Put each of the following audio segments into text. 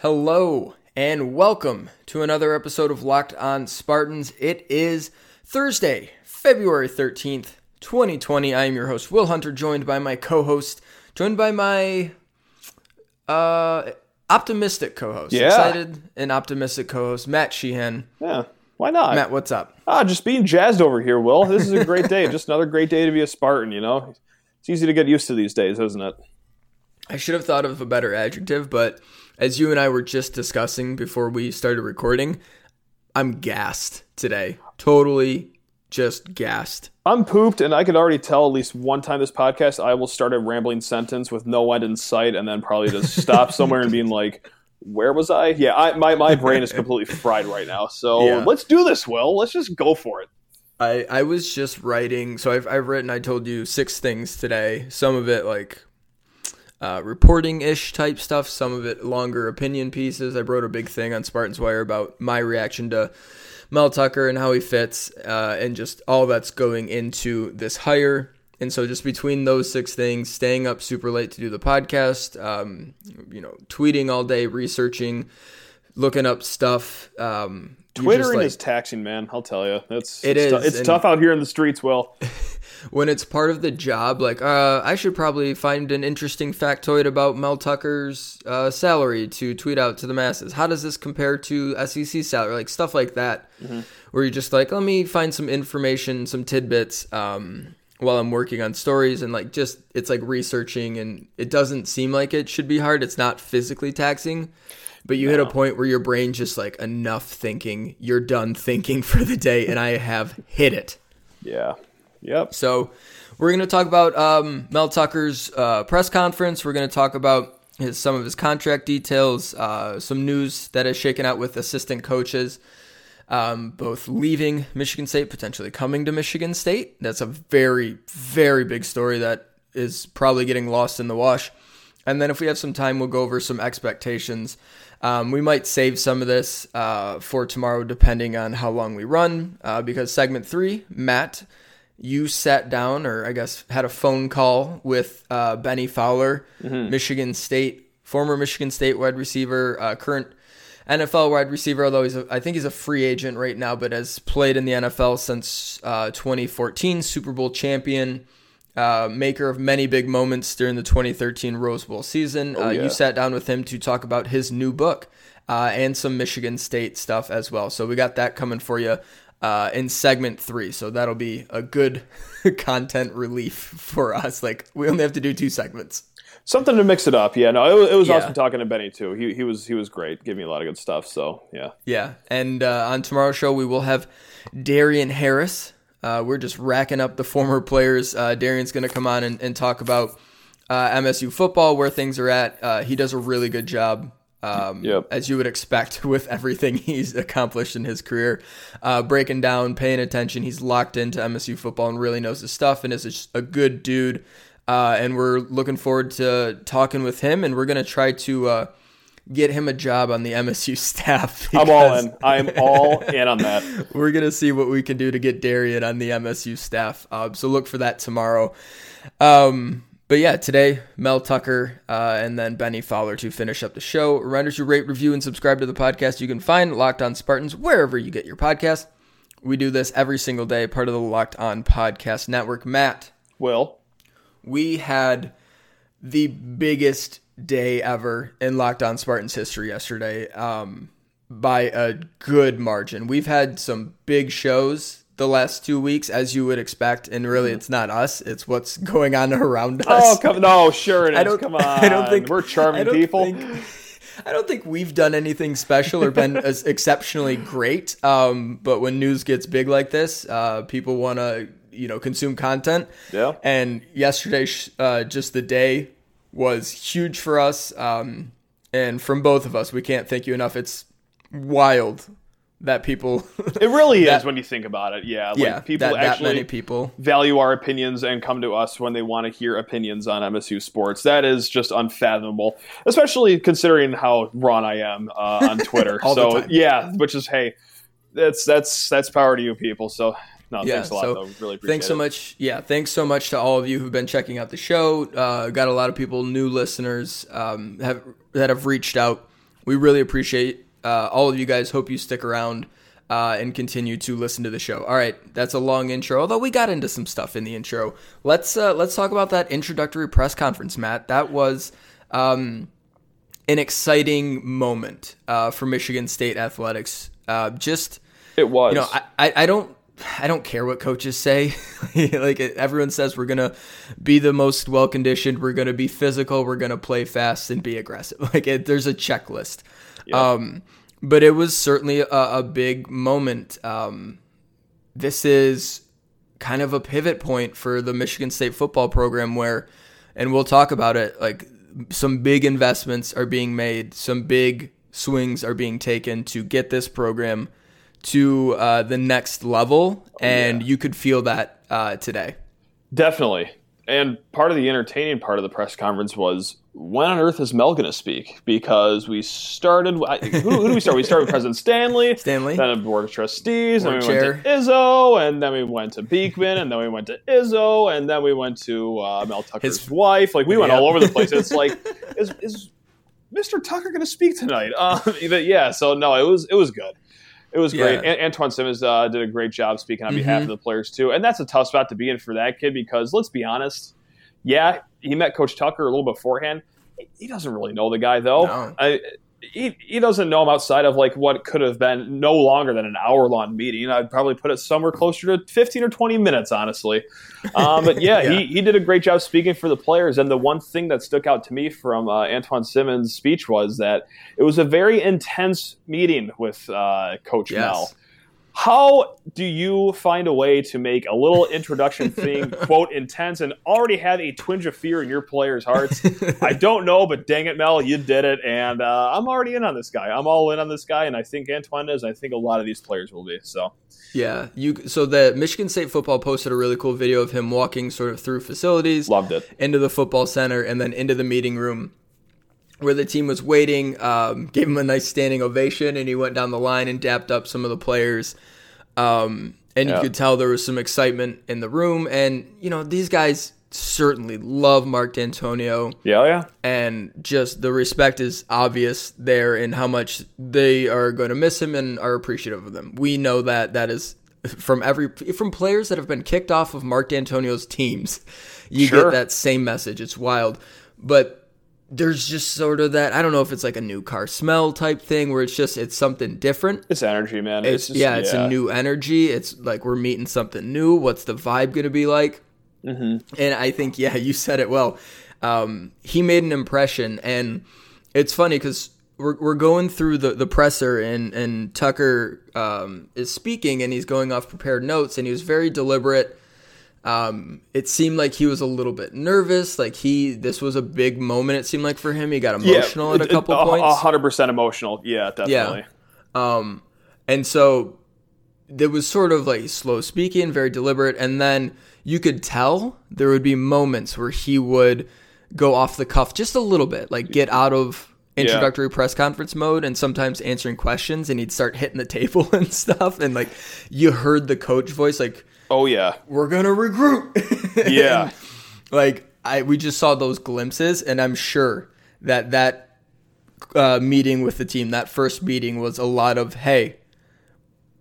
Hello and welcome to another episode of Locked On Spartans. It is Thursday, February 13th, 2020. I am your host, Will Hunter, joined by my co host, joined by my uh, optimistic co host. Yeah. Excited and optimistic co host, Matt Sheehan. Yeah, why not? Matt, what's up? Ah, just being jazzed over here, Will. This is a great day. just another great day to be a Spartan, you know? It's easy to get used to these days, isn't it? I should have thought of a better adjective, but as you and I were just discussing before we started recording, I'm gassed today. Totally just gassed. I'm pooped, and I could already tell at least one time this podcast I will start a rambling sentence with no end in sight and then probably just stop somewhere and being like, where was I? Yeah, I, my, my brain is completely fried right now. So Yeah. let's do this, Will. Let's just go for it. I, I was just writing, so I've, I've written, I told you six things today. Some of it like uh, reporting ish type stuff, some of it longer opinion pieces. I wrote a big thing on Spartans Wire about my reaction to Mel Tucker and how he fits, uh, and just all that's going into this hire. And so, just between those six things, staying up super late to do the podcast, um, you know, tweeting all day, researching, looking up stuff. Um, Twittering like- is taxing, man. I'll tell you. It's, It it's, is, it's and- tough out here in the streets, Will. when it's part of the job, like uh, I should probably find an interesting factoid about Mel Tucker's uh, salary to tweet out to the masses. How does this compare to SEC salary? Like stuff like that, where you're just like, let me find some information, some tidbits um, while I'm working on stories, and like just it's like researching, and it doesn't seem like it should be hard. It's not physically taxing. But you hit a point where your brain just like enough thinking, you're done thinking for the day, and I have hit it. Yeah. Yep. So we're going to talk about um, Mel Tucker's uh, press conference. We're going to talk about his, some of his contract details, uh, some news that has shaken out with assistant coaches, um, both leaving Michigan State, potentially coming to Michigan State. That's a very, very big story that is probably getting lost in the wash. And then if we have some time, we'll go over some expectations. Um, we might save some of this uh, for tomorrow, depending on how long we run, uh, because segment three, Matt, you sat down, or I guess had a phone call with uh, Benny Fowler, Michigan State, former Michigan State wide receiver, uh, current NFL wide receiver, although he's a, I think he's a free agent right now, but has played in the NFL since uh, 2014, Super Bowl champion, uh, maker of many big moments during the 2013 Rose Bowl season. uh, yeah. You sat down with him to talk about his new book uh, and some Michigan State stuff as well. So we got that coming for you uh, in segment three. So that'll be a good content relief for us. Like we only have to do two segments. Something to mix it up. Yeah, no, it was, it was Yeah. awesome talking to Benny too. He he was he was great. Gave me a lot of good stuff. So yeah, Yeah, and uh, on tomorrow's show we will have Darian Harris. Uh, we're just racking up the former players. Uh, Darian's going to come on and, and talk about uh, MSU football, where things are at. Uh, he does a really good job, um, Yep. as you would expect with everything he's accomplished in his career. Uh, breaking down, paying attention. He's locked into MSU football and really knows his stuff, and is just a good dude. Uh, and we're looking forward to talking with him, and we're going to try to. Uh, Get him a job on the MSU staff. I'm all in. I'm all in on that. we're gonna see what we can do to get Darian on the MSU staff. Uh, so look for that tomorrow. Um, but yeah, today Mel Tucker uh, and then Benny Fowler to finish up the show. Reminder to rate, review, and subscribe to the podcast. You can find Locked On Spartans wherever you get your podcast. We do this every single day, part of the Locked On Podcast Network. Matt, Will, we had the biggest day ever in Locked On Spartans history yesterday um, by a good margin. We've had some big shows the last two weeks, as you would expect, and really it's not us, it's what's going on around us. oh come no, sure it is. I don't, come on, I don't think we're I charming don't people. think- I don't think we've done anything special or been as exceptionally great. Um, but when news gets big like this, uh, people want to you know consume content. Yeah. And yesterday, uh, just the day was huge for us, um, and from both of us, we can't thank you enough. It's wild that people, It really That- is when you think about it. Yeah, like yeah, people that, that actually many people. value our opinions and come to us when they want to hear opinions on MSU sports. That is just unfathomable, especially considering how wrong I am uh, on Twitter. All the so time. yeah, which is hey, that's that's that's power to you people. So no, Yeah, thanks a lot. so though. Really appreciate Thanks so it. much. Yeah, thanks so much to all of you who've been checking out the show. Uh, got a lot of people, new listeners, um, have that have reached out we really appreciate uh, all of you guys. Hope you stick around uh, and continue to listen to the show. All right, that's a long intro. Although we got into some stuff in the intro, let's uh, let's talk about that introductory press conference, Matt. That was um, an exciting moment uh, for Michigan State athletics. Uh, just it was. You know, I, I, I don't I don't care what coaches say. like everyone says, we're gonna be the most well conditioned. We're gonna be physical. We're gonna play fast and be aggressive. Like it, there's a checklist. Yep. Um, but it was certainly a, a big moment. Um, this is kind of a pivot point for the Michigan State football program where, and we'll talk about it. Like some big investments are being made. Some big swings are being taken to get this program to uh, the next level, oh, and yeah. you could feel that uh, today. Definitely. And part of the entertaining part of the press conference was when on earth is Mel going to speak? Because we started. who, who do we start? We started with President Stanley, Stanley, then a board of trustees, board then we chair. went to Izzo, and then we went to Beekman, and then we went to Izzo, and then we went to uh, Mel Tucker's His, wife. Like we went all over the place. It's like is, is Mr. Tucker going to speak tonight? Um, yeah. So no, it was it was good. It was great. Yeah. Antjuan Simmons uh, did a great job speaking on mm-hmm. behalf of the players too, and that's a tough spot to be in for that kid because let's be honest. Yeah, he met Coach Tucker a little beforehand. He doesn't really know the guy though. No. I, he, he doesn't know him outside of like what could have been no longer than an hour long meeting. I'd probably put it somewhere closer to 15 or 20 minutes, honestly. Um, but yeah, yeah, He, he did a great job speaking for the players. And the one thing that stuck out to me from uh, Antjuan Simmons' speech was that it was a very intense meeting with uh, Coach yes. Mel how do you find a way to make a little introduction thing quote intense and already have a twinge of fear in your players' hearts? I don't know, but dang it, Mel, you did it, and uh, I'm already in on this guy. I'm all in on this guy, and I think Antjuan is. I think a lot of these players will be. So. Yeah, you. So the Michigan State football posted a really cool video of him walking sort of through facilities, loved it, into the football center, and then into the meeting room where the team was waiting, um, gave him a nice standing ovation, and he went down the line and dapped up some of the players. Um, and yeah. you could tell there was some excitement in the room. And, you know, these guys certainly love Mark Dantonio. Yeah, yeah. And just the respect is obvious there in how much they are going to miss him and are appreciative of them. We know that that is from every from players that have been kicked off of Mark Dantonio's teams. You sure. get that same message. It's wild. But there's just sort of that I don't know if it's like a new car smell type thing where it's just it's something different. It's energy, man. It's, it's just, yeah, it's yeah. a new energy. It's like we're meeting something new. What's the vibe gonna be like? Mm-hmm. And I think yeah, you said it well. Um, he made an impression, and it's funny because we're we're going through the the presser, and and Tucker um, is speaking, and he's going off prepared notes, and he was very deliberate um, it seemed like he was a little bit nervous. Like he, this was a big moment. It seemed like for him, he got emotional yeah, at a couple it, points. hundred percent emotional. Yeah, definitely. Yeah. Um, and so there was sort of like slow speaking, very deliberate, and then you could tell there would be moments where he would go off the cuff just a little bit, like get out of introductory yeah. press conference mode and sometimes answering questions and he'd start hitting the table and stuff and like you heard the coach voice like Oh yeah, we're gonna regroup. yeah, like I we just saw those glimpses, and I'm sure that that uh, meeting with the team, that first meeting, was a lot of hey,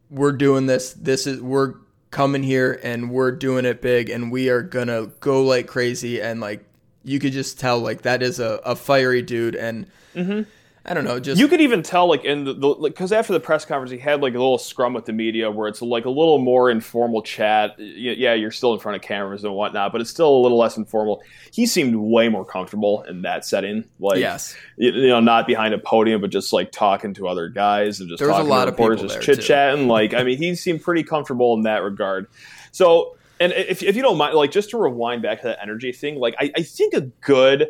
we're doing this. This is we're coming here and we're doing it big, and we are gonna go like crazy, and like you could just tell like that is a, a fiery dude, and. Mm-hmm I don't know. Just you could even tell, like in the because like, after the press conference, he had like a little scrum with the media where it's like a little more informal chat. Yeah, you're still in front of cameras and whatnot, but it's still a little less informal. He seemed way more comfortable in that setting. Like, yes, you, you know, not behind a podium, but just like talking to other guys and just there talking a lot to reporters, just chit chatting. Like, I mean, he seemed pretty comfortable in that regard. So, and if if you don't mind, like just to rewind back to that energy thing, like I, I think a good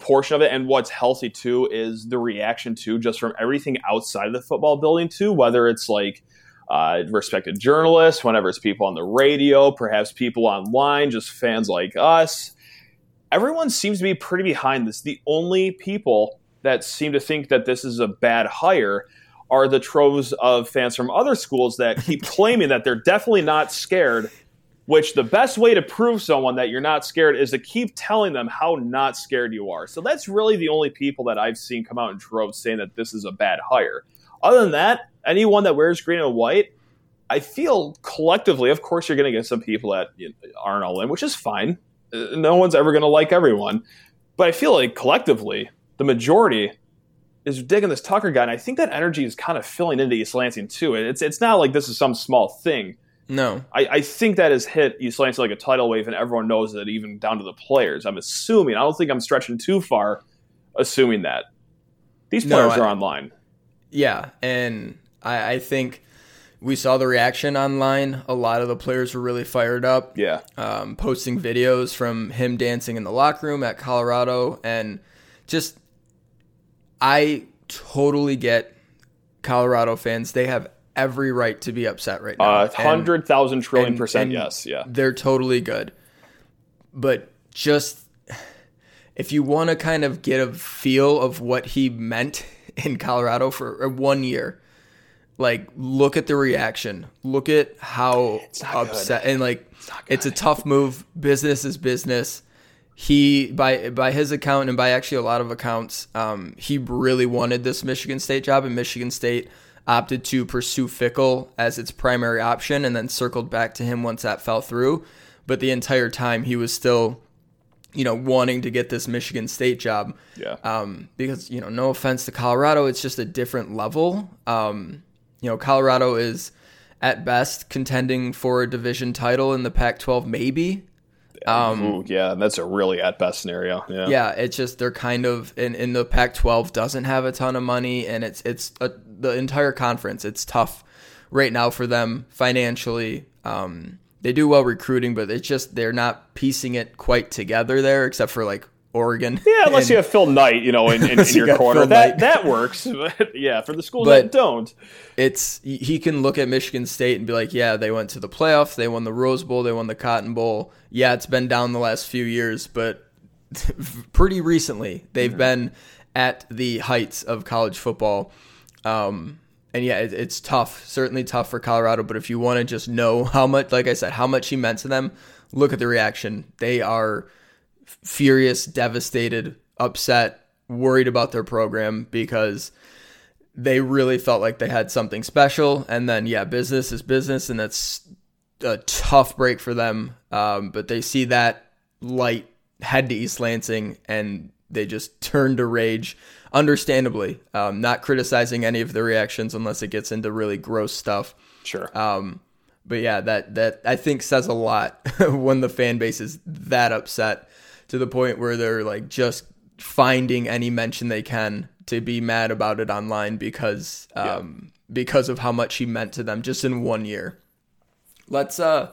portion of it. And what's healthy too is the reaction to just from everything outside of the football building too whether it's like uh, respected journalists whenever it's people on the radio perhaps people online just fans like us. Everyone seems to be pretty behind this. The only people that seem to think that this is a bad hire are the troves of fans from other schools that keep claiming that they're definitely not scared Which the best way to prove someone that you're not scared is to keep telling them how not scared you are. So that's really the only people that I've seen come out in droves saying that this is a bad hire. Other than that, anyone that wears green and white, I feel collectively, of course, you're going to get some people that aren't all in, which is fine. Uh, no one's ever going to like everyone. But I feel like collectively, the majority is digging this Tucker guy, and I think that energy is kind of filling into East Lansing too. It's it's not like this is some small thing. No, I, I think that has hit East Lansing like a tidal wave, and everyone knows that, even down to the players. I'm assuming. I don't think I'm stretching too far, assuming that these players no, I, are online. Yeah, and I, I think we saw the reaction online. A lot of the players were really fired up. Yeah. Um, posting videos from him dancing in the locker room at Colorado. And just, I totally get Colorado fans. They have every right to be upset right now. Uh, 100,000 trillion and, percent and yes. Yeah. They're totally good. But just, if you want to kind of get a feel of what he meant in Colorado for one year, like look at the reaction look at how upset good. and like it's, it's, a tough move business is business he by by his account and by actually a lot of accounts um, he really wanted this michigan state job and michigan state opted to pursue Fickell as its primary option and then circled back to him once that fell through. But the entire time he was still you know wanting to get this michigan state job. Yeah. Um, because you know no offense to colorado it's just a different level. Um, you know, Colorado is at best contending for a division title in the Pac-12, maybe. Um, Ooh, yeah, that's a really at best scenario. Yeah, yeah, it's just they're kind of in, in the Pac-12 doesn't have a ton of money, and it's it's a, the entire conference. It's tough right now for them financially. Um, they do well recruiting, but it's just they're not piecing it quite together there, except for like Oregon. Yeah, unless and, you have Phil Knight, you know, in, in, in your you corner, that that works. But yeah, for the schools but that don't, it's he can look at Michigan State and be like, yeah, they went to the playoffs, they won the Rose Bowl, they won the Cotton Bowl. Yeah, it's been down the last few years, but pretty recently they've mm-hmm. been at the heights of college football. Um, and yeah, it, it's tough, certainly tough for Colorado. But if you want to just know how much, like I said, how much he meant to them, look at the reaction. They are furious, devastated, upset, worried about their program because they really felt like they had something special. And then, yeah, business is business, and that's a tough break for them. Um, but they see that light head to East Lansing, and they just turn to rage, understandably. Um, not criticizing any of the reactions unless it gets into really gross stuff. Sure. Um, but yeah, that that I think says a lot when the fan base is that upset to the point where they're like just finding any mention they can to be mad about it online because um, yeah. because of how much he meant to them just in one year. Let's uh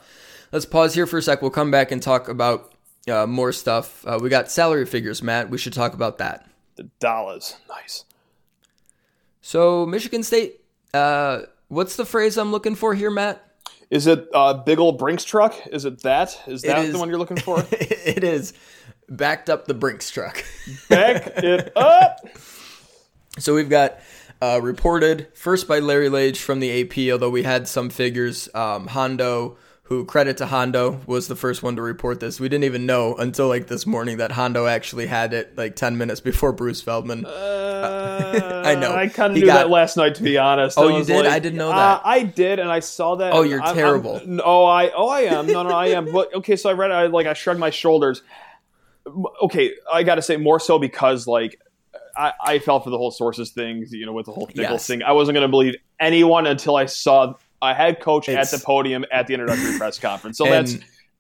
let's pause here for a sec. We'll come back and talk about uh, more stuff. Uh, we got salary figures, Matt. We should talk about that. The dollars, nice. So Michigan State, uh, what's the phrase I'm looking for here, Matt? Is it a big old Brinks truck? Is it that? Is that is, the one you're looking for? it is backed up the Brinks truck. Back it up. So we've got uh, reported first by Larry Lage from the AP, although we had some figures. Um, Hondo, who credit to Hondo, was the first one to report this. We didn't even know until like this morning that Hondo actually had it like 10 minutes before Bruce Feldman. Uh, I know. I kind of knew got, that last night, to be honest. Oh, you did? Like, I didn't know that. Uh, I did, and I saw that. Oh, you're I'm, terrible. I'm, oh, I, oh, I am. No, no, I am. But okay, so I read it. I like, I shrugged my shoulders okay, I got to say more so because like I, I, fell for the whole sources thing, you know, with the whole yes. thing. I wasn't going to believe anyone until I saw a head coach it's, at the podium at the introductory press conference. So that's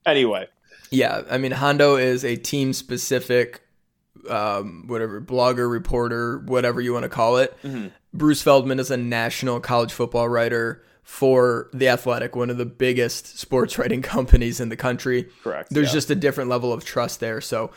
anyway. Yeah, I mean Hondo is a team specific, um, whatever blogger, reporter, whatever you want to call it. Mm-hmm. Bruce Feldman is a national college football writer for The Athletic, one of the biggest sports writing companies in the country. Correct. There's yeah. just a different level of trust there. So,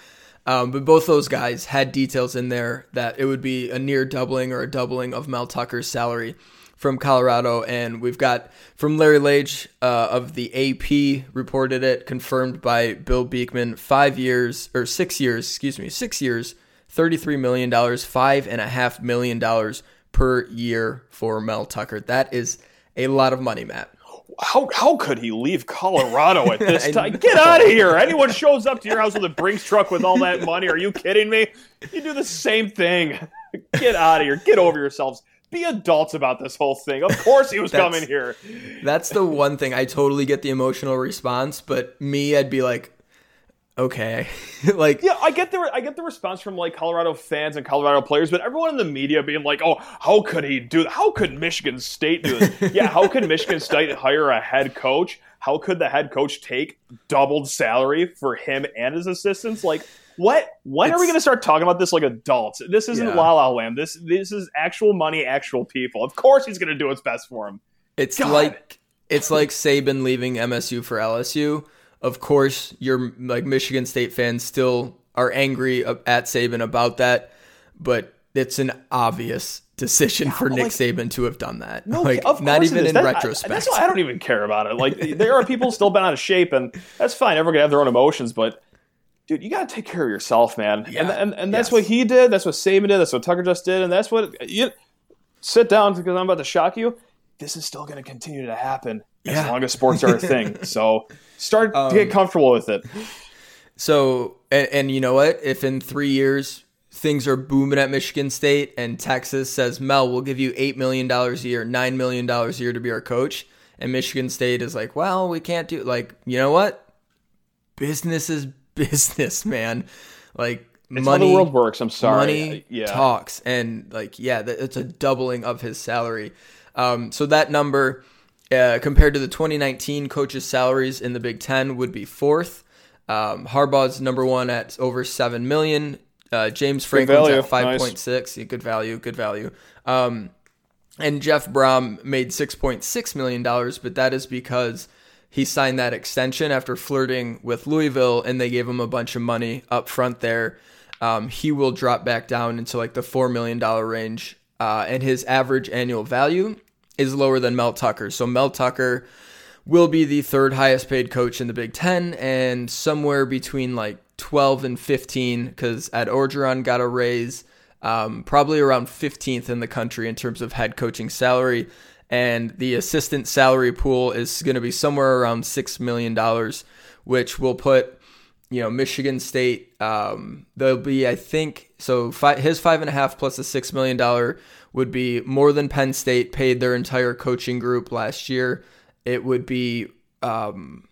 um, but both those guys had details in there that it would be a near doubling or a doubling of Mel Tucker's salary from Colorado. And we've got from Larry Lage uh, of the AP reported it, confirmed by Bill Beekman, five years or six years, excuse me, six years, $33 million, $5.5 million per year for Mel Tucker. That is a lot of money, Matt. How how could he leave Colorado at this time? Get out of here! Anyone shows up to your house with a Brinks truck with all that money? Are you kidding me? You do the same thing. Get out of here! Get over yourselves. Be adults about this whole thing. Of course he was coming here. That's the one thing I totally get the emotional response, but me, I'd be like, okay, like yeah, I get the I get the response from like Colorado fans and Colorado players, but everyone in the media being like, "Oh, how could he do that? How could Michigan State do this? yeah, how could Michigan State hire a head coach? How could the head coach take doubled salary for him and his assistants? Like, what? When it's, are we going to start talking about this like adults? This isn't yeah. La La Land. This this is actual money, actual people. Of course, he's going to do what's best for him. It's God. like it's like Saban leaving MSU for LSU. Of course, your like Michigan State fans still are angry at Saban about that, but it's an obvious decision yeah, for Nick like, Saban to have done that. No, like not even in that, retrospect. I, that's why I don't even care about it. Like there are people still been out of shape, and that's fine. Everyone can have their own emotions, but dude, you got to take care of yourself, man. Yeah. And and, and that's yes. what he did. That's what Saban did. That's what Tucker just did, and that's what you sit down because I'm about to shock you. This is still going to continue to happen yeah. as long as sports are a thing. so start um, to get comfortable with it. So, and, and you know what? If in three years things are booming at Michigan State and Texas says, Mel, we'll give you $8 million a year, $9 million a year to be our coach. And Michigan State is like, well, we can't do like, you know what? Business is business, man. Like it's money, how the world works. I'm sorry. Money yeah. talks, and like, yeah, it's a doubling of his salary. Um, so that number, uh, compared to the 2019 coaches' salaries in the Big Ten, would be fourth. Um, Harbaugh's number one at over seven million. Uh, James Franklin's at five point nice. six. Yeah, good value. Good value. Um, and Jeff Brohm made six point six million dollars, but that is because he signed that extension after flirting with Louisville, and they gave him a bunch of money up front there. Um, he will drop back down into like the four million dollar range, uh, and his average annual value is lower than Mel Tucker. So Mel Tucker will be the third highest paid coach in the Big Ten, and somewhere between like 12 and 15, because Ed Orgeron got a raise, um, probably around 15th in the country in terms of head coaching salary. And the assistant salary pool is going to be somewhere around $6 million, which will put you know, Michigan State, um, there'll be, I think, so five, his five and a half plus a six million dollar would be more than Penn State paid their entire coaching group last year. It would be um,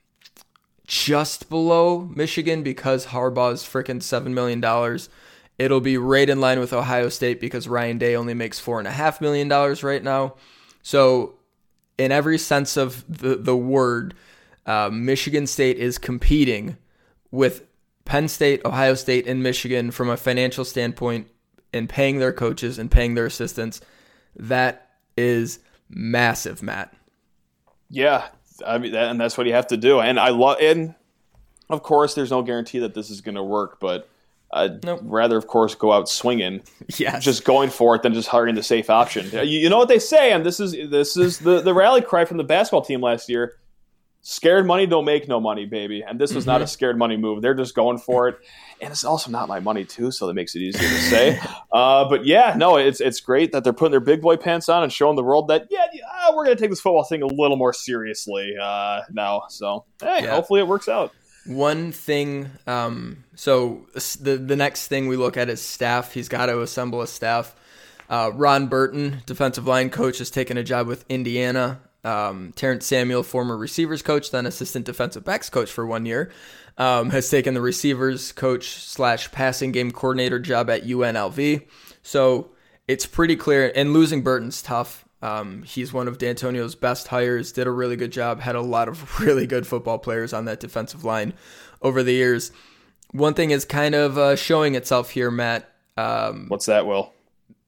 just below Michigan because Harbaugh's freaking seven million dollars. It'll be right in line with Ohio State because Ryan Day only makes four and a half million dollars right now. So, in every sense of the the word, uh, Michigan State is competing with Penn State, Ohio State, and Michigan from a financial standpoint and paying their coaches and paying their assistants, that is massive, Matt. Yeah, I mean, and that's what you have to do. And I love, and of course, there's no guarantee that this is going to work, but I'd nope. rather, of course, go out swinging, yeah, just going for it than just hiring the safe option. You, you know what they say, and this is this is the the rally cry from the basketball team last year scared money don't make no money, baby. And this was mm-hmm. not a scared money move. They're just going for it. And it's also not my money too, so that makes it easier to say. uh, but yeah, no, it's it's great that they're putting their big boy pants on and showing the world that yeah, yeah we're gonna take this football thing a little more seriously uh, now. So hey, yeah. hopefully it works out. One thing, um, so the the next thing we look at is staff. He's got to assemble a staff. Uh, Ron Burton, defensive line coach, has taken a job with Indiana um, Terrence Samuel, former receivers coach, then assistant defensive backs coach for one year, um, has taken the receivers coach slash passing game coordinator job at UNLV. So it's pretty clear. And losing Burton's tough. Um, he's one of Dantonio's best hires. Did a really good job. Had a lot of really good football players on that defensive line over the years. One thing is kind of uh, showing itself here, Matt. Um, What's that, Will?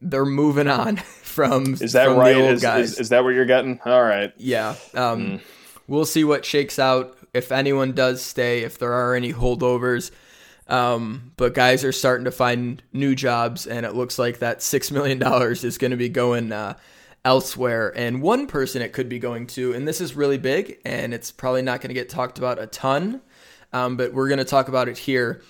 They're moving on from is that from right? is, is, is, that what you're getting? All right. Yeah um, mm. we'll see what shakes out. If anyone does stay if there are any holdovers um, but guys are starting to find new jobs and it looks like that six million dollars is going to be going uh, elsewhere. And one person it could be going to and this is really big and it's probably not going to get talked about a ton um, but we're going to talk about it here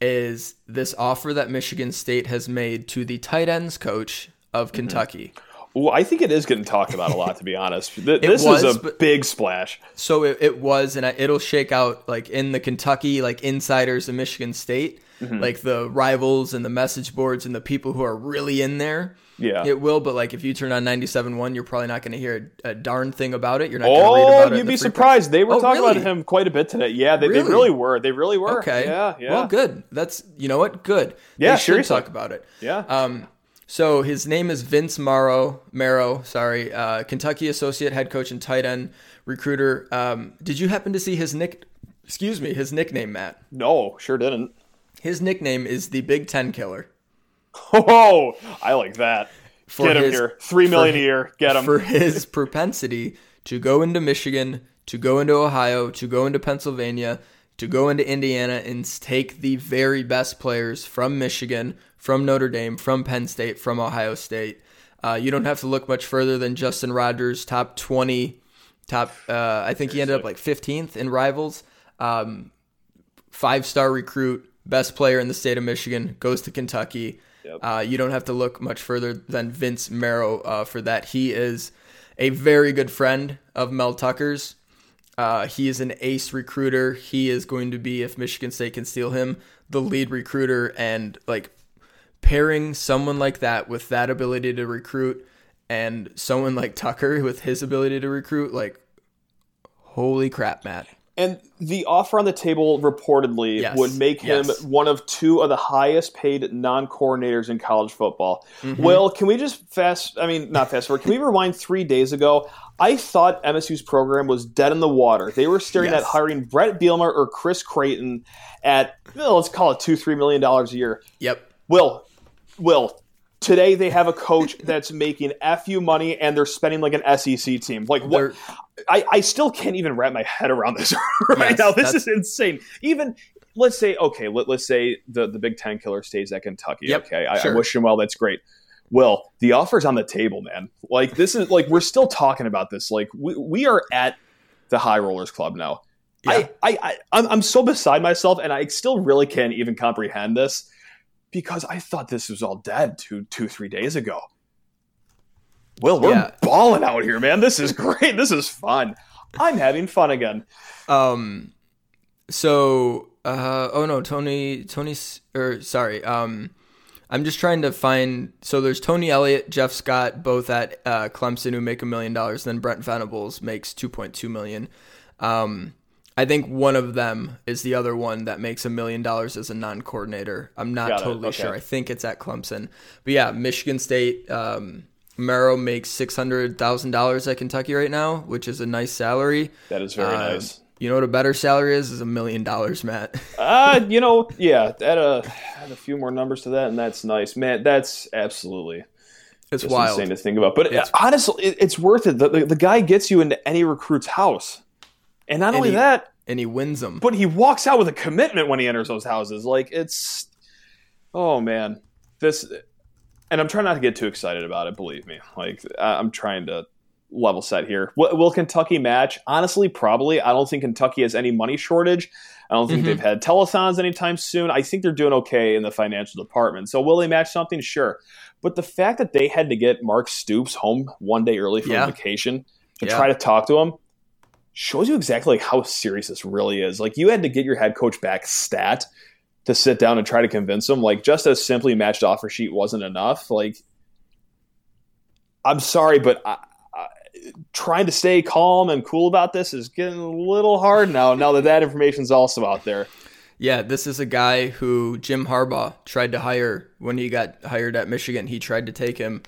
is this offer that Michigan State has made to the tight ends coach of mm-hmm. Kentucky. Ooh, I think it is getting talked about a lot, to be honest. Th- this was, is a but- big splash. So it, it was, and I, it'll shake out like in the Kentucky like insiders in Michigan State, Mm-hmm. like the rivals and the message boards and the people who are really in there. Yeah. It will, but like if you turn on 97.1, you're probably not going to hear a, a darn thing about it. You're not going to read Oh, about it. in you'd be surprised. They were Oh, talking really? about him quite a bit today. Yeah, they, they Really? really were. They really were. Okay. Yeah, yeah. Well, good. That's you know what? Good. Yeah, They seriously. talk about it. Yeah. Um, so his name is Vince Morrow. Marrow, sorry, uh, Kentucky associate head coach and tight end recruiter. Um, did you happen to see his nick? Excuse me, his nickname, Matt. no, sure didn't. His nickname is the Big Ten Killer. Oh, I like that. For Get him his- here. Three million for- a year. Get him. for his propensity to go into Michigan, to go into Ohio, to go into Pennsylvania, to go into Indiana and take the very best players from Michigan, from Notre Dame, from Penn State, from Ohio State. Uh, you don't have to look much further than Justin Rogers, top 20, top, uh, I think he ended up like 15th in rivals. Um, five star recruit, best player in the state of Michigan, goes to Kentucky. Yep. Uh, you don't have to look much further than Vince Marrow uh, for that. He is a very good friend of Mel Tucker's. Uh, he is an ace recruiter. He is going to be, if Michigan State can steal him, the lead recruiter. And like pairing someone like that with that ability to recruit and someone like Tucker with his ability to recruit, like, holy crap, Matt. And the offer on the table reportedly Yes, would make him yes. one of two of the highest paid non coordinators in college football. Mm-hmm. Well, can we just fast, I mean, not fast forward, can we rewind three days ago? I thought MSU's program was dead in the water. They were staring Yes. at hiring Brett Bielema or Chris Creighton at, well, let's call it two, three million dollars a year. Yep. Will, Will, today they have a coach that's making fu money and they're spending like an SEC team. Like what? I, I still can't even wrap my head around this right Yes, now. This is insane. Even let's say okay, let, let's say the the Big Ten killer stays at Kentucky. Yep, okay, I, I wish him well. That's great. Well, the offer's on the table, man. Like this is like we're still talking about this. Like we we are at the High Rollers Club now. Yeah. I, I, I I'm, I'm so beside myself, and I still really can't even comprehend this because I thought this was all dead two two three days ago. Well, we're Yeah. balling out here, man. This is great. This is fun. I'm having fun again. Um, so, uh, oh no, Tony, Tony, or sorry, um, I'm just trying to find. So there's Tony Elliott, Jeff Scott, both at uh, Clemson, who make a million dollars. Then Brent Venables makes 2.2 million. Um, I think one of them is the other one that makes a million dollars as a non-coordinator. I'm not Got totally Okay. sure. I think it's at Clemson, but yeah, Michigan State. Um, makes six hundred thousand dollars at Kentucky right now, which is a nice salary. That is very Uh, nice. You know what a better salary is? Is a million dollars, Matt. Uh, you know, yeah, add a add a few more numbers to that, and that's nice, man. That's absolutely It's wild. insane to think about. But It's- honestly, it, it's worth it. The, the, the guy gets you into any recruit's house, and not And only he- that, And he wins them. but he walks out with a commitment when he enters those houses. Like it's, oh man, this, and I'm trying not to get too excited about it. Believe me, like I'm trying to level set here. Will, will Kentucky match? Honestly, probably. I don't think Kentucky has any money shortage. I don't think Mhm. they've had telethons anytime soon. I think they're doing okay in the financial department. So will they match something? Sure. But the fact that they had to get Mark Stoops home one day early from Yeah. vacation to Yeah. try to talk to him shows you exactly how serious this really is. Like you had to get your head coach back stat to sit down and try to convince him. Like just as simply matched offer sheet wasn't enough. Like I'm sorry, but I, I, trying to stay calm and cool about this is getting a little hard now. Now that that information's also out there. Yeah, this is a guy who Jim Harbaugh tried to hire when he got hired at Michigan. He tried to take him,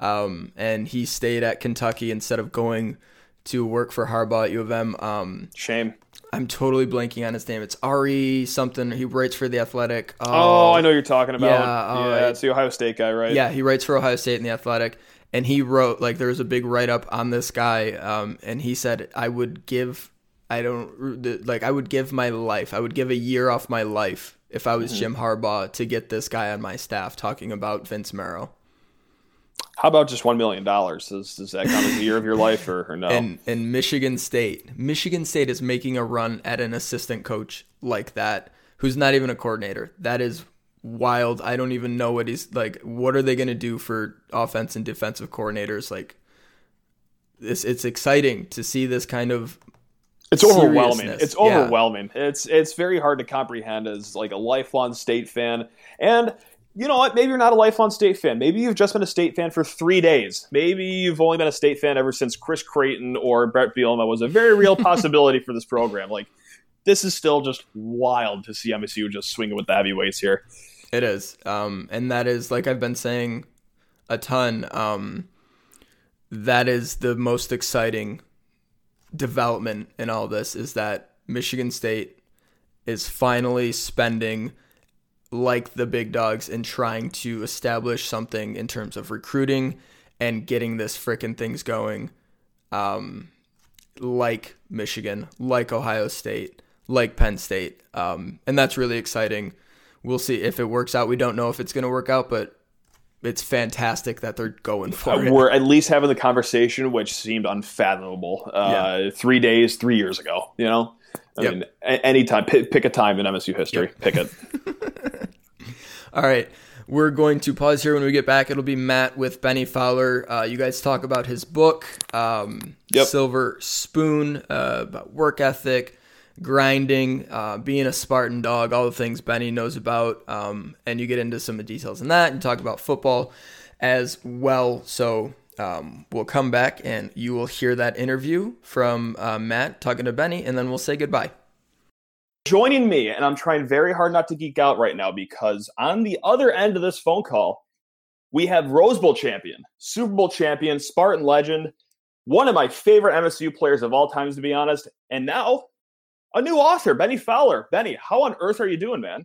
um, and he stayed at Kentucky instead of going to work for Harbaugh at U of M. Um, Shame. I'm totally blanking on his name. It's Ari something. He writes for the Athletic. Oh, I know you're talking about. Yeah, oh, yeah it's the Ohio State guy, right? Yeah, he writes for Ohio State in the Athletic, and he wrote like there was a big write up on this guy, um, and he said I would give, I don't like I would give my life, I would give a year off my life if I was Mm-hmm. Jim Harbaugh to get this guy on my staff talking about Vince Marrow. How about just one million dollars? Does, does that count as a year of your life, or, or no? And and Michigan State, Michigan State is making a run at an assistant coach like that, who's not even a coordinator. That is wild. I don't even know what he's like. What are they going to do for offense and defensive coordinators? Like, this, it's exciting to see this kind of. It's overwhelming. It's overwhelming. Yeah. It's it's very hard to comprehend as like a lifelong state fan. And you know what? Maybe you're not a lifelong state fan. Maybe you've just been a state fan for three days. Maybe you've only been a state fan ever since Chris Creighton or Brett Bielema was a very real possibility for this program. Like this is still just wild to see MSU just swinging with the heavyweights here. It is, um, and that is like I've been saying a ton. Um, that is the most exciting development in all this is that Michigan State is finally spending like the big dogs and trying to establish something in terms of recruiting and getting this freaking things going. Um, like Michigan, like Ohio State, like Penn State. Um, and that's really exciting. We'll see if it works out. We don't know if it's going to work out, but it's fantastic that they're going for uh, it. We're at least having the conversation, which seemed unfathomable uh, yeah. three days, three years ago. You know, I yep. mean, a- anytime, pick, pick, a time in MSU history, yep. pick it. All right. We're going to pause here when we get back. It'll be Matt with Benny Fowler. Uh, you guys talk about his book, um, yep. Silver Spoon, uh, about work ethic, grinding, uh, being a Spartan dog, all the things Benny knows about. Um, and you get into some of the details in that and talk about football as well. So um, we'll come back and you will hear that interview from uh, Matt talking to Benny, and then we'll say goodbye. Joining me, and I'm trying very hard not to geek out right now because on the other end of this phone call, we have Rose Bowl champion, Super Bowl champion, Spartan legend, one of my favorite MSU players of all times, to be honest, and now a new author, Benny Fowler. Benny, how on earth are you doing, man?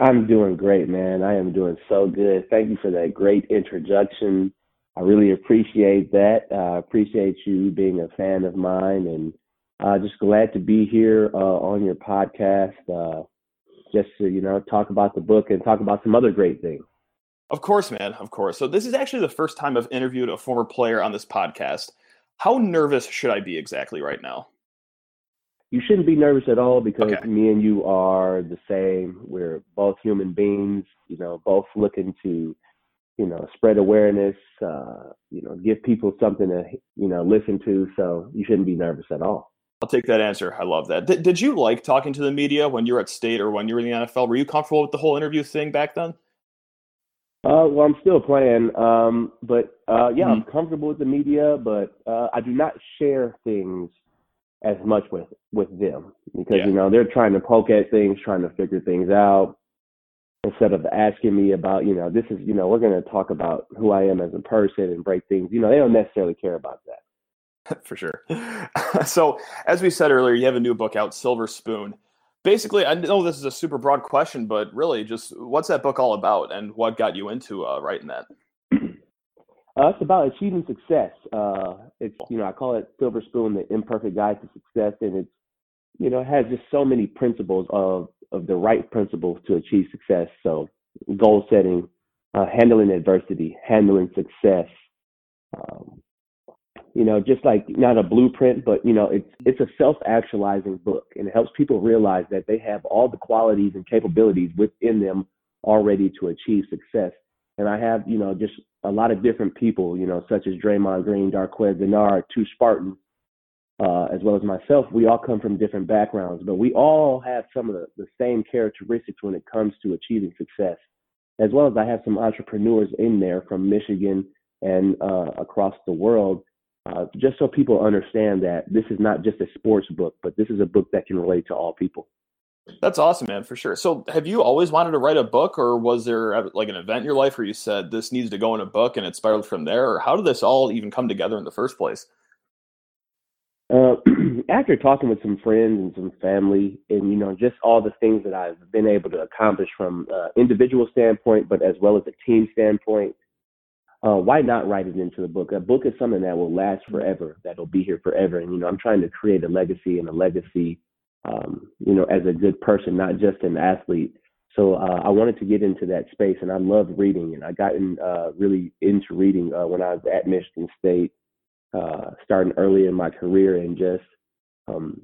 I'm doing great, man. I am doing so good. Thank you for that great introduction. I really appreciate that. I uh, appreciate you being a fan of mine, and uh, just glad to be here uh, on your podcast. Uh, just to you know talk about the book and talk about some other great things. Of course, man. Of course. So this is actually the first time I've interviewed a former player on this podcast. How nervous should I be exactly right now? you shouldn't be nervous at all because okay. me and you are the same. We're both human beings, you know, both looking to, you know, spread awareness, uh, you know, give people something to, you know, listen to. So you shouldn't be nervous at all. I'll take that answer. I love that. D- did you like talking to the media when you were at state or when you were in the NFL? Were you comfortable with the whole interview thing back then? Uh, well, I'm still playing, um, but uh, yeah, mm-hmm. I'm comfortable with the media, but uh, I do not share things as much with with them because yeah. you know they're trying to poke at things, trying to figure things out instead of asking me about you know this is you know we're going to talk about who I am as a person and break things. You know they don't necessarily care about that. For sure. so as we said earlier, you have a new book out, Silver Spoon. Basically, I know this is a super broad question, but really, just what's that book all about, and what got you into uh, writing that? Uh, it's about achieving success. Uh, it's you know I call it Silver Spoon, the imperfect guide to success, and it's you know it has just so many principles of of the right principles to achieve success. So goal setting, uh, handling adversity, handling success. Um, you know, just like not a blueprint, but you know, it's it's a self-actualizing book, and it helps people realize that they have all the qualities and capabilities within them already to achieve success and I have, you know, just a lot of different people, you know, such as Draymond Green, Darqueze Dennard, two Spartans, uh, as well as myself. We all come from different backgrounds, but we all have some of the, the same characteristics when it comes to achieving success. As well as I have some entrepreneurs in there from Michigan and uh, across the world, uh, just so people understand that this is not just a sports book, but this is a book that can relate to all people. That's awesome, man, for sure. So, have you always wanted to write a book, or was there like an event in your life where you said this needs to go in a book and it spiraled from there? Or how did this all even come together in the first place? Uh, after talking with some friends and some family, and you know, just all the things that I've been able to accomplish from uh, individual standpoint, but as well as a team standpoint, uh, why not write it into the book? A book is something that will last forever, that'll be here forever, and you know, I'm trying to create a legacy and a legacy um, you know, as a good person, not just an athlete. So uh, I wanted to get into that space, and I love reading, and I got in, uh, really into reading uh, when I was at Michigan State, uh, starting early in my career, and just um,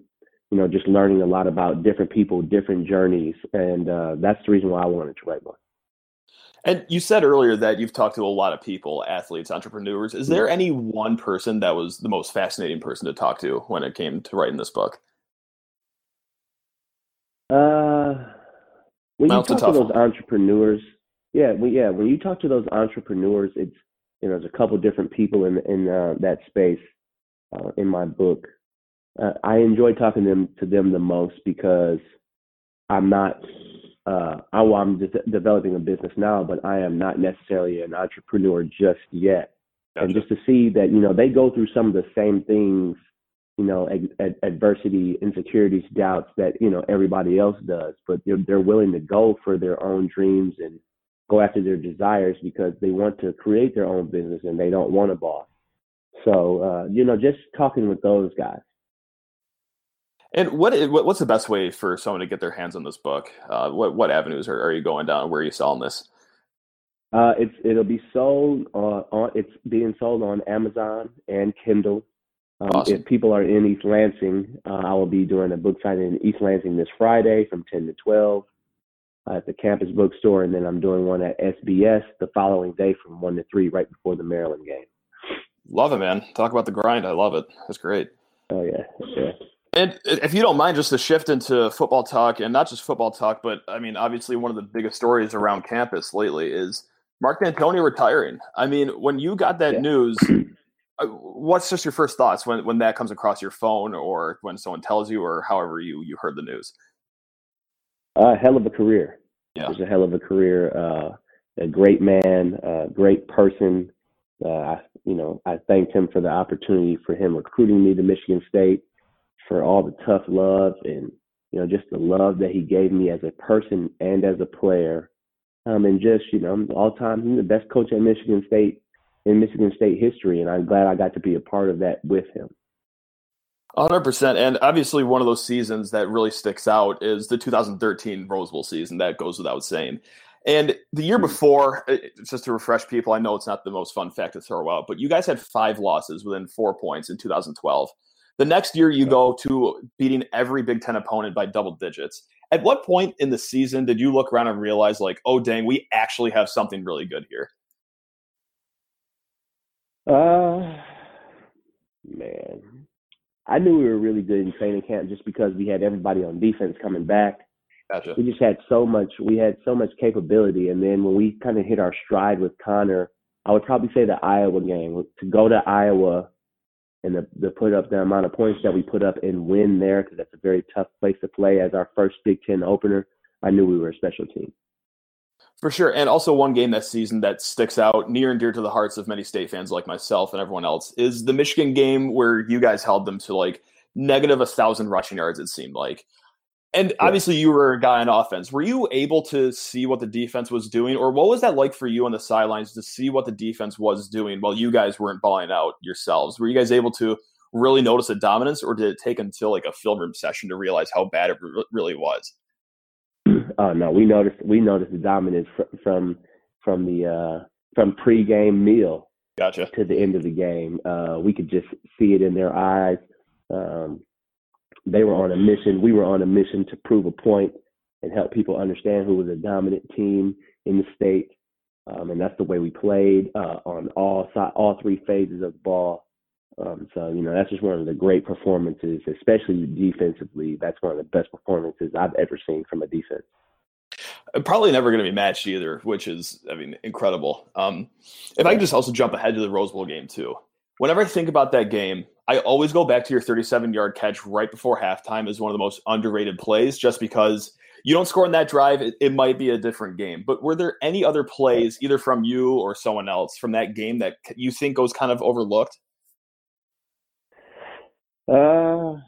you know, just learning a lot about different people, different journeys, and uh, that's the reason why I wanted to write one. And you said earlier that you've talked to a lot of people, athletes, entrepreneurs. Is there any one person that was the most fascinating person to talk to when it came to writing this book? Uh, when you talk to those one. entrepreneurs, yeah, well, yeah, when you talk to those entrepreneurs, it's you know, there's a couple different people in in uh, that space uh, in my book. Uh, I enjoy talking to them to them the most because I'm not uh, I, I'm de- developing a business now, but I am not necessarily an entrepreneur just yet. Gotcha. And just to see that, you know, they go through some of the same things, you know, ad- ad- adversity, insecurities, doubts that, you know, everybody else does, but they're, they're willing to go for their own dreams and go after their desires because they want to create their own business and they don't want a boss. So, uh, you know, just talking with those guys and what what's the best way for someone to get their hands on this book? Uh, what what avenues are, are you going down? Where are you selling this? Uh, it's it'll be sold on, on it's being sold on Amazon and Kindle. Um, awesome. If people are in East Lansing, uh, I will be doing a book signing in East Lansing this Friday from ten to twelve at the campus bookstore, and then I'm doing one at SBS the following day from one to three, right before the Maryland game. Love it, man. Talk about the grind. I love it. That's great. Oh yeah, yeah. And if you don't mind, just to shift into football talk, and not just football talk, but I mean, obviously, one of the biggest stories around campus lately is Mark Dantonio retiring. I mean, when you got that yeah. news, uh, what's just your first thoughts when, when that comes across your phone, or when someone tells you, or however you you heard the news? A uh, hell of a career. Yeah, was a hell of a career. Uh, a great man, a great person. Uh, I, you know, I thanked him for the opportunity for him recruiting me to Michigan State for all the tough love and you know just the love that he gave me as a person and as a player. Um, and just you know, all time he's the best coach at Michigan State in Michigan State history, and I'm glad I got to be a part of that with him. 100%. And obviously, one of those seasons that really sticks out is the 2013 Rose Bowl season. That goes without saying. And the year hmm. before, uh, just to refresh people, I know it's not the most fun fact to throw out, but you guys had five losses within four points in 2012. The next year, you go to beating every Big Ten opponent by double digits. At what point in the season did you look around and realize, like, oh, dang, we actually have something really good here? Uh, man, I knew we were really good in training camp just because we had everybody on defense coming back. Gotcha. We just had so much. We had so much capability, and then when we kind of hit our stride with Connor, I would probably say the Iowa game. To go to Iowa and the, the put up the amount of points that we put up and win there because that's a very tough place to play as our first Big Ten opener. I knew we were a special team. For sure. And also, one game that season that sticks out near and dear to the hearts of many state fans like myself and everyone else is the Michigan game where you guys held them to like negative a thousand rushing yards, it seemed like. And obviously, you were a guy on offense. Were you able to see what the defense was doing, or what was that like for you on the sidelines to see what the defense was doing while you guys weren't balling out yourselves? Were you guys able to really notice the dominance, or did it take until like a film room session to realize how bad it really was? Oh no, we noticed we noticed the dominance fr- from from the uh, from pregame meal gotcha. to the end of the game. Uh, we could just see it in their eyes. Um, they were on a mission. We were on a mission to prove a point and help people understand who was a dominant team in the state. Um, and that's the way we played uh, on all all three phases of the ball. Um, so you know that's just one of the great performances, especially defensively. That's one of the best performances I've ever seen from a defense. Uh, probably never going to be matched either, which is, I mean, incredible. Um, if I can just also jump ahead to the Rose Bowl game too. Whenever I think about that game, I always go back to your 37 yard catch right before halftime as one of the most underrated plays, just because you don't score in that drive, it, it, might be a different game. But were there any other plays, either from you or someone else from that game that you think goes kind of overlooked? Uh,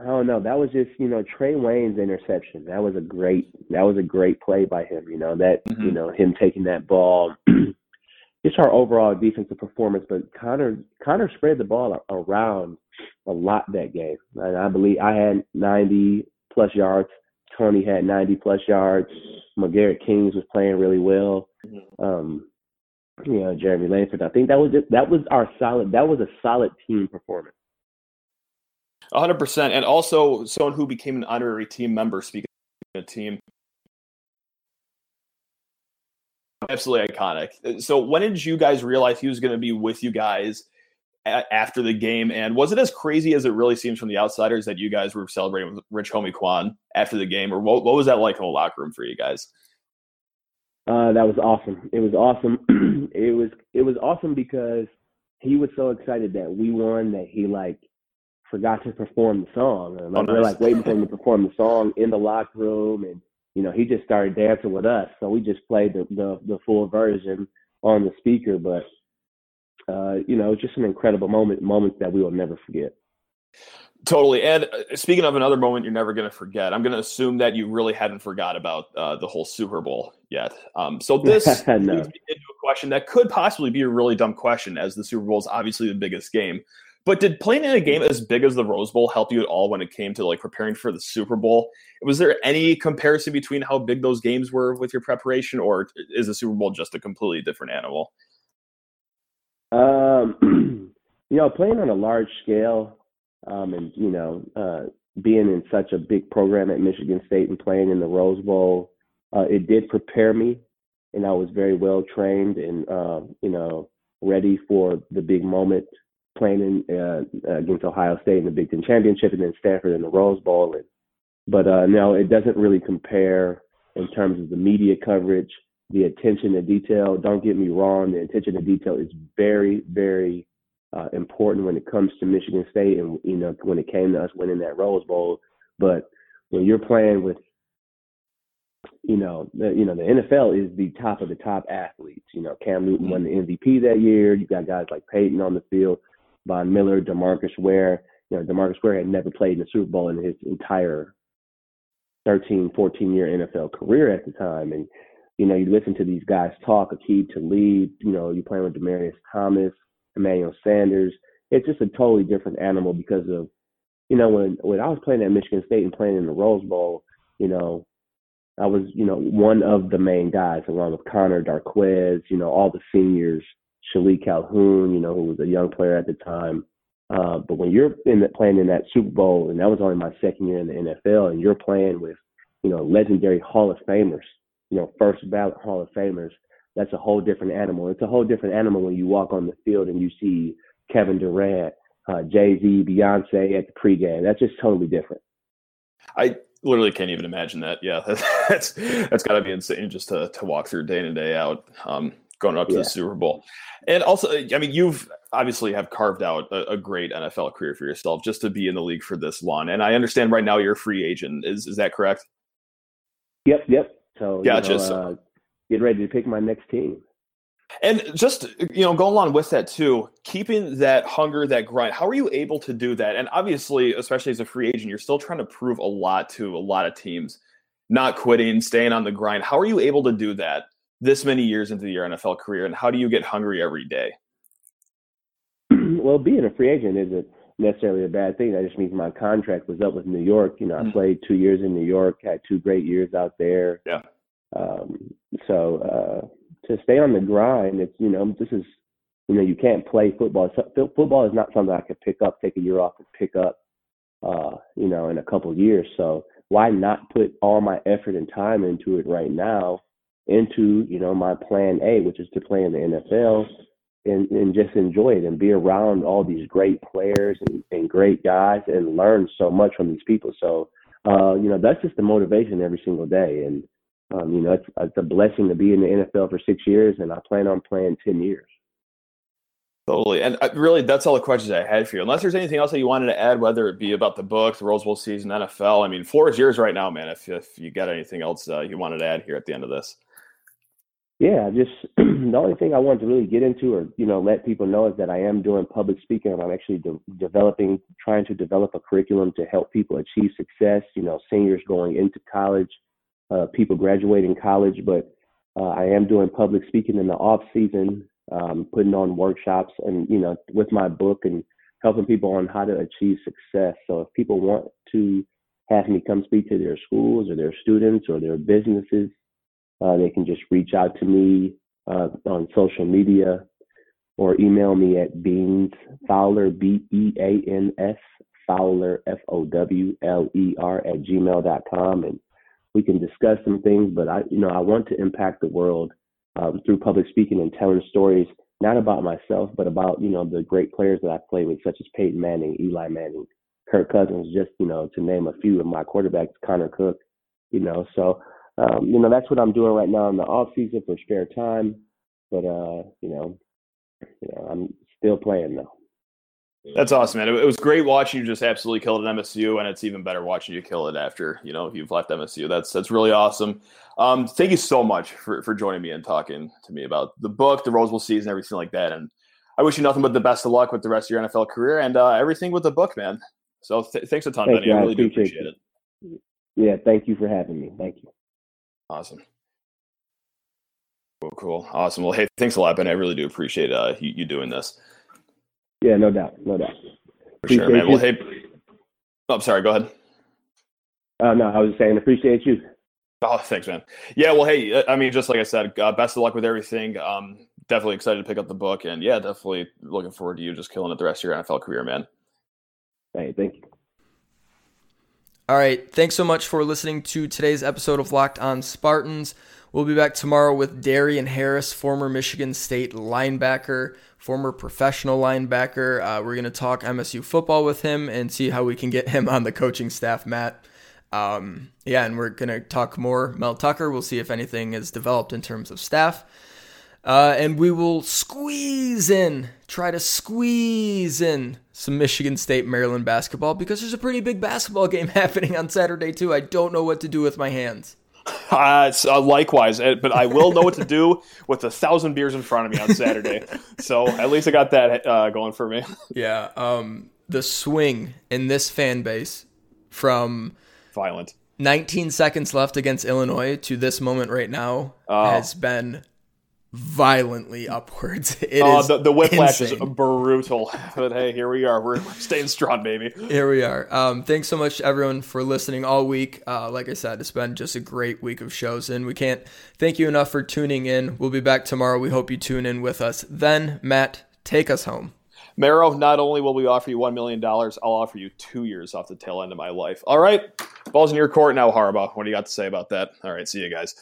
I don't know. That was just you know Trae Waynes' interception. That was a great. That was a great play by him. You know that mm-hmm. you know him taking that ball just our overall defensive performance. But Connor Connor spread the ball around a lot that game, and I believe I had 90 plus yards. Tony had 90 plus yards. Macgarrett Kings was playing really well. Mm-hmm. Um, you know, Jeremy Langford. I think that was just, that was our solid. That was a solid team performance. 100%. And also someone who became an honorary team member, speaking of a team. Absolutely iconic. So, when did you guys realize he was going to be with you guys after the game? And was it as crazy as it really seems from the outsiders that you guys were celebrating with Rich Homie Quan after the game? Or what, what was that like in the locker room for you guys? Uh, that was awesome. It was awesome. it was it was awesome because he was so excited that we won that he like forgot to perform the song. And like, oh, nice. we're like waiting for him to perform the song in the locker room, and you know he just started dancing with us. So we just played the the, the full version on the speaker. But uh, you know, it was just an incredible moment, moments that we will never forget. Totally. And uh, speaking of another moment you're never going to forget, I'm going to assume that you really hadn't forgot about uh, the whole Super Bowl yet. Um, so this no. leads me into a question that could possibly be a really dumb question, as the Super Bowl is obviously the biggest game. But did playing in a game as big as the Rose Bowl help you at all when it came to like preparing for the Super Bowl? Was there any comparison between how big those games were with your preparation, or is the Super Bowl just a completely different animal? Um, you know, playing on a large scale um, and you know, uh, being in such a big program at Michigan State and playing in the Rose Bowl, uh, it did prepare me, and I was very well trained and uh, you know ready for the big moment playing in, uh, against Ohio State in the Big Ten championship, and then Stanford in the Rose Bowl. And, but uh, no, it doesn't really compare in terms of the media coverage, the attention to detail. Don't get me wrong, the attention to detail is very, very uh, important when it comes to Michigan State, and you know when it came to us winning that Rose Bowl. But when you're playing with, you know, the, you know the NFL is the top of the top athletes. You know, Cam Newton won the MVP that year. You got guys like Peyton on the field, Von Miller, Demarcus Ware. You know, Demarcus Ware had never played in the Super Bowl in his entire 13, 14 year NFL career at the time, and you know, you listen to these guys talk, Aqib Talib, you know, you're playing with Demaryius Thomas, Emmanuel Sanders. It's just a totally different animal because of, you know, when when I was playing at Michigan State and playing in the Rose Bowl, you know, I was, you know, one of the main guys along with Connor Darqueze, you know, all the seniors, Shilique Calhoun, you know, who was a young player at the time. Uh, but when you're in the, playing in that Super Bowl, and that was only my second year in the NFL, and you're playing with, you know, legendary Hall of Famers, you know, first ballot Hall of Famers, that's a whole different animal. It's a whole different animal when you walk on the field and you see Kevin Durant, uh, Jay Z, Beyonce at the pregame. That's just totally different. I literally can't even imagine that. Yeah, that's that's got to be insane just to to walk through day in and day out, um, going up to yeah. the Super Bowl. And also, I mean, you've obviously have carved out a, a, great NFL career for yourself just to be in the league for this long. And I understand right now you're a free agent. Is is that correct? Yep, yep. So gotcha. You know, uh, get ready to pick my next team. And just you know, going along with that too, keeping that hunger, that grind. How are you able to do that? And obviously, especially as a free agent, you're still trying to prove a lot to a lot of teams. Not quitting, staying on the grind. How are you able to do that this many years into your NFL career? And how do you get hungry every day? Well, being a free agent isn't necessarily a bad thing. That just means my contract was up with New York. You know, I mm-hmm. played two years in New York, had two great years out there. Yeah. Um, so uh, to stay on the grind, it's you know this is you know you can't play football. Football is not something I could pick up, take a year off, and pick up. Uh, you know, in a couple of years. So why not put all my effort and time into it right now? Into you know my plan A, which is to play in the NFL and, and just enjoy it and be around all these great players and, and great guys and learn so much from these people. So, uh, you know, that's just the motivation every single day. And um, you know, it's, it's a blessing to be in the NFL for six years, and I plan on playing ten years. Totally, and uh, really, that's all the questions I had for you. Unless there's anything else that you wanted to add, whether it be about the book, the Rose Bowl season, NFL. I mean, floor is yours right now, man. If if you got anything else uh, you wanted to add here at the end of this. Yeah, just the only thing I wanted to really get into, or you know, let people know is that I am doing public speaking. I'm actually de- developing, trying to develop a curriculum to help people achieve success. You know, seniors going into college uh, people graduating college, but uh, I am doing public speaking in the off season, um, putting on workshops, and you know, with my book and helping people on how to achieve success. So if people want to have me come speak to their schools or their students or their businesses, uh, they can just reach out to me uh, on social media or email me at Beans Fowler B E A N S Fowler, F O W L E R, at gmail.com. And we can discuss some things, but I, you know, I want to impact the world um, through public speaking and telling stories, not about myself, but about, you know, the great players that I've played with, such as Peyton Manning, Eli Manning, Kirk Cousins, just, you know, to name a few of my quarterbacks, Connor Cook, you know, so, um, you know, that's what I'm doing right now in the off season for spare time. But, uh, you know, you know, I'm still playing though. That's awesome, man. It was great watching you just absolutely kill it at MSU, and it's even better watching you kill it after you know you've left MSU. That's that's really awesome. Um, thank you so much for for joining me and talking to me about the book, the Rose Bowl season, everything like that. And I wish you nothing but the best of luck with the rest of your NFL career and uh, everything with the book, man. So th- thanks a ton, Thank Benny. you. I I really do appreciate appreciate it. Yeah, thank you for having me. Thank you. Awesome. Cool, cool, awesome. Well, hey, thanks a lot, Benny. I really do appreciate uh, you, you doing this. Yeah, no doubt, no doubt. For sure, Appreciate man. Well, hey, oh, I'm sorry. Go ahead. Uh, no, I was saying appreciate you. Oh, thanks, man. Yeah, well, hey, uh, I mean, just like I said, uh, best of luck with everything. Um, definitely excited to pick up the book, and yeah, definitely looking forward to you just killing it the rest of your NFL career, man. Hey, thank you. All right. Thanks so much for listening to today's episode of Locked On Spartans. We'll be back tomorrow with Darien Harris, former Michigan State linebacker, former professional linebacker. Uh, we're going to talk MSU football with him and see how we can get him on the coaching staff, Matt. Um, yeah, and we're going to talk more Mel Tucker. We'll see if anything is developed in terms of staff. Uh, and we will squeeze in, try to squeeze in some Michigan State Maryland basketball because there's a pretty big basketball game happening on Saturday, too. I don't know what to do with my hands. Uh, uh, likewise, uh, but I will know what to do with a thousand beers in front of me on Saturday. so at least I got that uh, going for me. Yeah, um, the swing in this fan base from Violent. 19 seconds left against Illinois to this moment right now Oh. has been violently upwards. It Uh, is the, the whiplash insane. is brutal. But hey, here we are. We're staying strong, baby. Here we are. Um, thanks so much, everyone, for listening all week. Uh, like I said, it's been just a great week of shows, and we can't thank you enough for tuning in. We'll be back tomorrow. We hope you tune in with us. Then, Matt, take us home. Marrow, not only will we offer you $1 million, I'll offer you two years off the tail end of my life. All right. Ball's in your court now, Harbaugh. What do you got to say about that? All right. See you guys.